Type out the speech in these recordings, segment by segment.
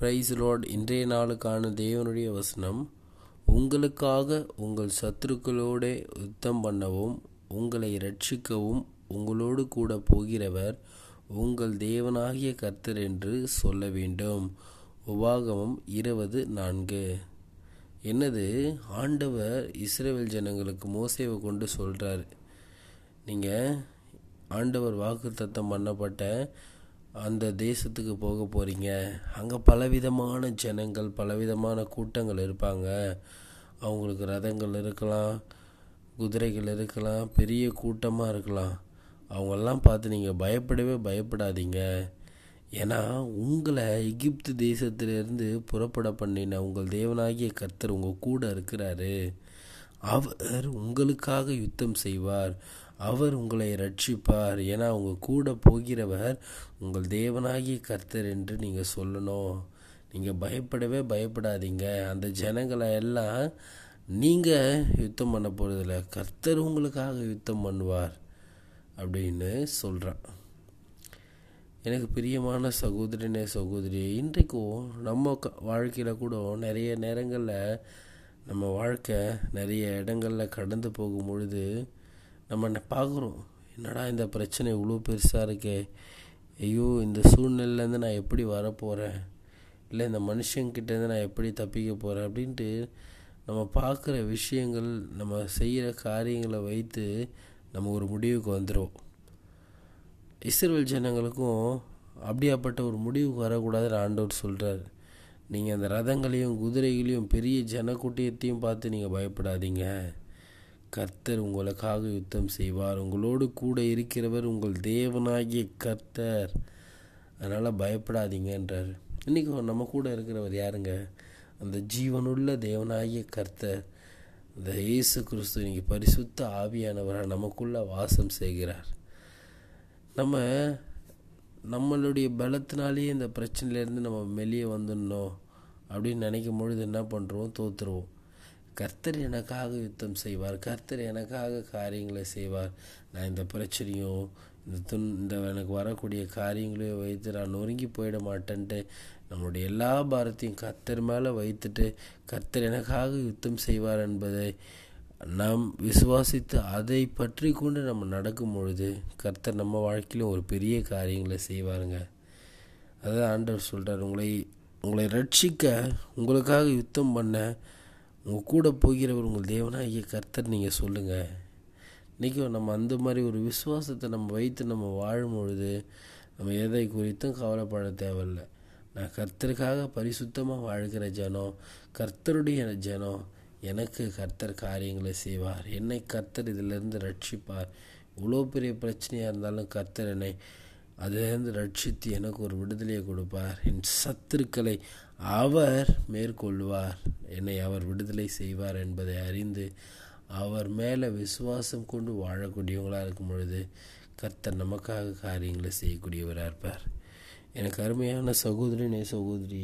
Price load இன்றைய நாளுக்கான தேவனுடைய வசனம் உங்களுக்காக உங்கள் சத்துருக்களோட யுத்தம் பண்ணவும் உங்களை ரட்சிக்கவும் உங்களோடு கூட போகிறவர் உங்கள் தேவனாகிய கர்த்தர் என்று சொல்ல வேண்டும். உபாகமம் இருபது நான்கு. என்னது? ஆண்டவர் இஸ்ரேல் ஜனங்களுக்கு மோசேவை கொண்டு சொல்கிறார் நீங்கள் ஆண்டவர் வாக்குத்தத்தம் பண்ணப்பட்ட அந்த தேசத்துக்கு போக போகிறீங்க அங்கே பலவிதமான ஜனங்கள் பலவிதமான கூட்டங்கள் இருப்பாங்க. அவங்களுக்கு ரதங்கள் இருக்கலாம் குதிரைகள் இருக்கலாம் பெரிய கூட்டமாக இருக்கலாம். அவங்களெல்லாம் பார்த்து நீங்கள் பயப்படவே பயப்படாதீங்க. ஏன்னா உங்களை எகிப்து தேசத்திலிருந்து புறப்பட பண்ணின உங்கள் தேவனாகிய கர்த்தர் உங்கள் கூட இருக்கிறாரு. அவர் உங்களுக்காக யுத்தம் செய்வார். அவர் உங்களை ரட்சிப்பார். ஏன்னா உங்கள் கூட போகிறவர் உங்கள் தேவனாகிய கர்த்தர் என்று நீங்கள் சொல்லணும். நீங்கள் பயப்படவே பயப்படாதீங்க. அந்த ஜனங்களை எல்லாம் நீங்கள் யுத்தம் பண்ண போகிறதில்ல கர்த்தர் உங்களுக்காக யுத்தம் பண்ணுவார் அப்படின்னு சொல்கிறான் எனக்கு பிரியமான சகோதரனே சகோதரி இன்றைக்கும் நம்ம க வாழ்க்கையில் கூட நிறைய நேரங்களில் நம்ம வாழ்க்கை நிறைய இடங்களில் கடந்து போகும் பொழுது நம்ம பார்க்குறோம். என்னடா இந்த பிரச்சனை இவ்வளோ பெருசாக இருக்கே? ஐயோ இந்த சூழ்நிலையிலேருந்து நான் எப்படி வரப்போகிறேன் இல்லை இந்த மனுஷங்கிட்டேருந்து நான் எப்படி தப்பிக்க போகிறேன் அப்படின்ட்டு நம்ம பார்க்குற விஷயங்கள் நம்ம செய்கிற காரியங்களை வைத்து நம்ம ஒரு முடிவுக்கு வந்துடுவோம். இஸ்ரேல் ஜனங்களுக்கும் அப்படியாப்பட்ட ஒரு முடிவுக்கு வரக்கூடாதுன்னு ஆண்டவர் சொல்கிறார் நீங்கள் அந்த ரதங்களையும் குதிரைகளையும் பெரிய ஜனக்கூட்டியத்தையும் பார்த்து நீங்கள் பயப்படாதீங்க. கர்த்தர் உங்களுக்காக யுத்தம் செய்வார். உங்களோடு கூட இருக்கிறவர் உங்கள் தேவனாகிய கர்த்தர். அதனால் பயப்படாதீங்கன்றார் இன்றைக்கி நம்ம கூட இருக்கிறவர் யாருங்க? அந்த ஜீவனுள்ள தேவனாகிய கர்த்தர். இந்த இயேசு கிறிஸ்து இன்றைக்கி பரிசுத்த ஆவியானவராக நமக்குள்ளே வாசம் செய்கிறார். நம்ம நம்மளுடைய பலத்தினாலேயே இந்த பிரச்சனையிலேருந்து நம்ம வெளியே வந்துடணும் அப்படின்னு நினைக்கும் பொழுது என்ன பண்ணுறோம் தோற்றுருவோம் கர்த்தர் எனக்காக யுத்தம் செய்வார். கர்த்தர் எனக்காக காரியங்களை செய்வார். நான் இந்த பிரச்சனையும் இந்த துன் இந்த எனக்கு வரக்கூடிய காரியங்களையும் வைத்து நான் நொறுங்கி போயிட மாட்டேன்ட்டு நம்மளுடைய எல்லா பாரத்தையும் கர்த்தர் மேலே வைத்துட்டு கர்த்தர் எனக்காக யுத்தம் செய்வார் என்பதை நாம் விசுவாசித்து அதை பற்றி கொண்டு நம்ம நடக்கும் பொழுது கர்த்தர் நம்ம வாழ்க்கையிலும் ஒரு பெரிய காரியங்களை செய்வாருங்க. அதான் ஆண்டவர் சொல்கிறார் உங்களை உங்களை ரட்சிக்க உங்களுக்காக யுத்தம் பண்ண உங்கள் கூட போகிறவர் உங்கள் தேவனாகிய கர்த்தர் நீங்கள் சொல்லுங்கள் இன்றைக்கும் நம்ம அந்த மாதிரி ஒரு விசுவாசத்தை நம்ம வைத்து நம்ம வாழும் பொழுது நம்ம எதை குறித்தும் கவலைப்பட தேவையில்லை. நான் கர்த்தருக்காக பரிசுத்தமாக வாழ்கிற ஜனம் கர்த்தருடைய ஜனம் எனக்கு கர்த்தர் காரியங்களை செய்வார். என்னை கர்த்தர் இதிலிருந்து ரட்சிப்பார். இவ்வளோ பெரிய பிரச்சனையாக இருந்தாலும் கர்த்தர் என்னை அதிலிருந்து ரட்சித்து எனக்கு ஒரு விடுதலையை கொடுப்பார். என் சத்துருக்களை அவர் மேற்கொள்வார். என்னை அவர் விடுதலை செய்வார் என்பதை அறிந்து அவர் மேலே விசுவாசம் கொண்டு வாழக்கூடியவங்களாக இருக்கும் பொழுது கர்த்தர் நமக்காக காரியங்களை செய்யக்கூடியவராக இருப்பார். எனக்கு அருமையான சகோதரனே சகோதரி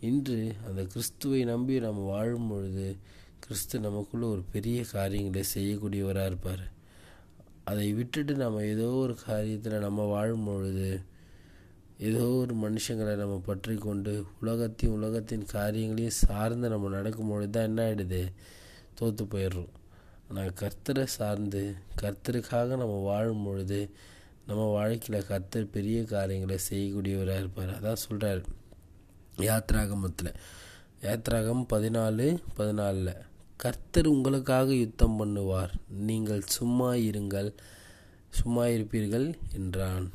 இன்று அந்த கிறிஸ்துவை நம்பி நாம் வாழும் பொழுது கிறிஸ்து நமக்குள்ளே ஒரு பெரிய காரியங்களை செய்யக்கூடியவராக இருப்பார். அதை விட்டுட்டு நம்ம ஏதோ ஒரு காரியத்தில் நம்ம வாழும் பொழுது ஏதோ ஒரு மனுஷங்களை நம்ம பற்றி கொண்டு உலகத்தையும் உலகத்தின் காரியங்களையும் சார்ந்து நம்ம நடக்கும் பொழுது தான் என்ன ஆகிடுது தோற்று போயிடுறோம். ஆனால் கர்த்தரை சார்ந்து கர்த்தருக்காக நம்ம வாழும் பொழுது நம்ம வாழ்க்கையில் கர்த்தர் பெரிய காரியங்களை செய்யக்கூடியவராக இருப்பார். அதான் சொல்கிறார் யாத்ராகமத்தில். யாத்ராகம் பதினாலு பதினாலில். கர்த்தர் உங்களுக்காக யுத்தம் பண்ணுவார். நீங்கள் சும்மா இருங்கள் சும்மா இருப்பீர்கள் என்றான்.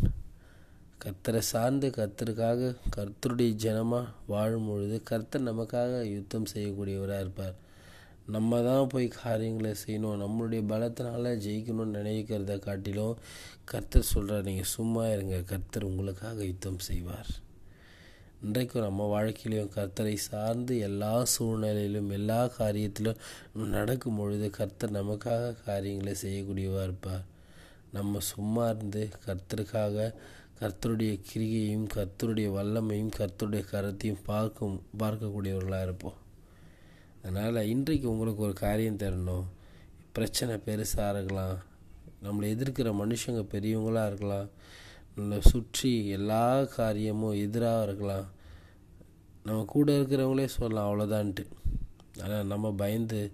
கர்த்தரை சார்ந்து கர்த்தருக்காக கர்த்தருடைய ஜனமாக வாழும் பொழுது கர்த்தர் நமக்காக யுத்தம் செய்யக்கூடியவராக இருப்பார். நம்ம தான் போய் காரியங்களை செய்யணும் நம்மளுடைய பலத்தினால ஜெயிக்கணும்னு நினைக்கிறத காட்டிலும் கர்த்தர் சொல்கிறார் நீங்கள் சும்மா இருங்க கர்த்தர் உங்களுக்காக யுத்தம் செய்வார். இன்றைக்கும் நம்ம வாழ்க்கையிலையும் கர்த்தரை சார்ந்து எல்லா சூழ்நிலையிலும் எல்லா காரியத்திலும் நடக்கும் பொழுது கர்த்தர் நமக்காக காரியங்களை செய்யக்கூடியவா இருப்பார். நம்ம சும்மா இருந்து கர்த்தருக்காக கர்த்தருடைய கிரிகையும் கர்த்தருடைய வல்லமையும் கர்த்தருடைய கரத்தையும் பார்க்கும் பார்க்கக்கூடியவர்களாக இருப்போம். அதனால் இன்றைக்கு உங்களுக்கு ஒரு காரியம் தரணும். பிரச்சனை பெருசாக இருக்கலாம். நம்மளை எதிர்க்கிற மனுஷங்க பெரியவங்களாக இருக்கலாம். சுற்றி எல்லா காரியமும் எதிராக இருக்கலாம். நம்ம கூட இருக்கிறவங்களே சொல்லலாம் அவ்வளோதான்ட்டு ஆனால் நம்ம பயந்து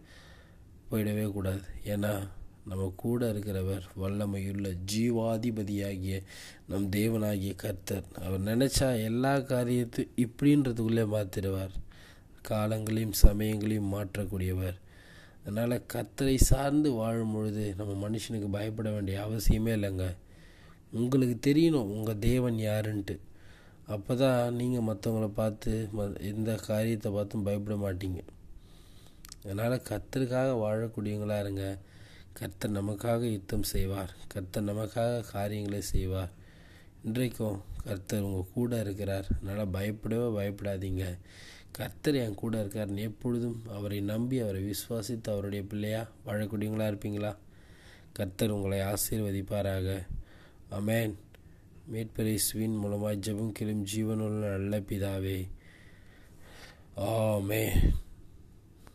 போயிடவே கூடாது. ஏன்னா நம்ம கூட இருக்கிறவர் வல்லமையுள்ள ஜீவாதிபதியாகிய நம் தேவனாகிய கர்த்தர். அவர் நினச்சா எல்லா காரியத்து இப்படின்றதுக்குள்ளே மாற்றிடுவார் காலங்களையும் சமயங்களையும் மாற்றக்கூடியவர். அதனால் கர்த்தரை சார்ந்து வாழும் பொழுது நம்ம மனுஷனுக்கு பயப்பட வேண்டிய அவசியமே இல்லைங்க. உங்களுக்கு தெரியணும் உங்கள் தேவன் யாருன்ட்டு. அப்போ தான் நீங்கள் மற்றவங்கள பார்த்து ம எந்த காரியத்தை பார்த்தும் பயப்பட மாட்டீங்க. அதனால் கர்த்தருக்காக வாழக்கூடியவங்களாக இருங்க. கர்த்தர் நமக்காக யுத்தம் செய்வார். கர்த்தர் நமக்காக காரியங்களை செய்வார். இன்றைக்கும் கர்த்தர் உங்கள் கூட இருக்கிறார். அதனால் பயப்படவே பயப்படாதீங்க. கர்த்தர் என் கூட இருக்கார் எப்பொழுதும் அவரை நம்பி அவரை விசுவாசித்து அவருடைய பிள்ளையாக வாழக்கூடியவங்களாக இருப்பீங்களா? கர்த்தர் உங்களை ஆசீர்வதிப்பாராக. அமேன் மேற்பரிசுவின் மூலமாய் ஜெபம் கிளும் ஜீவனுள்ள நல்ல பிதாவே. ஆமே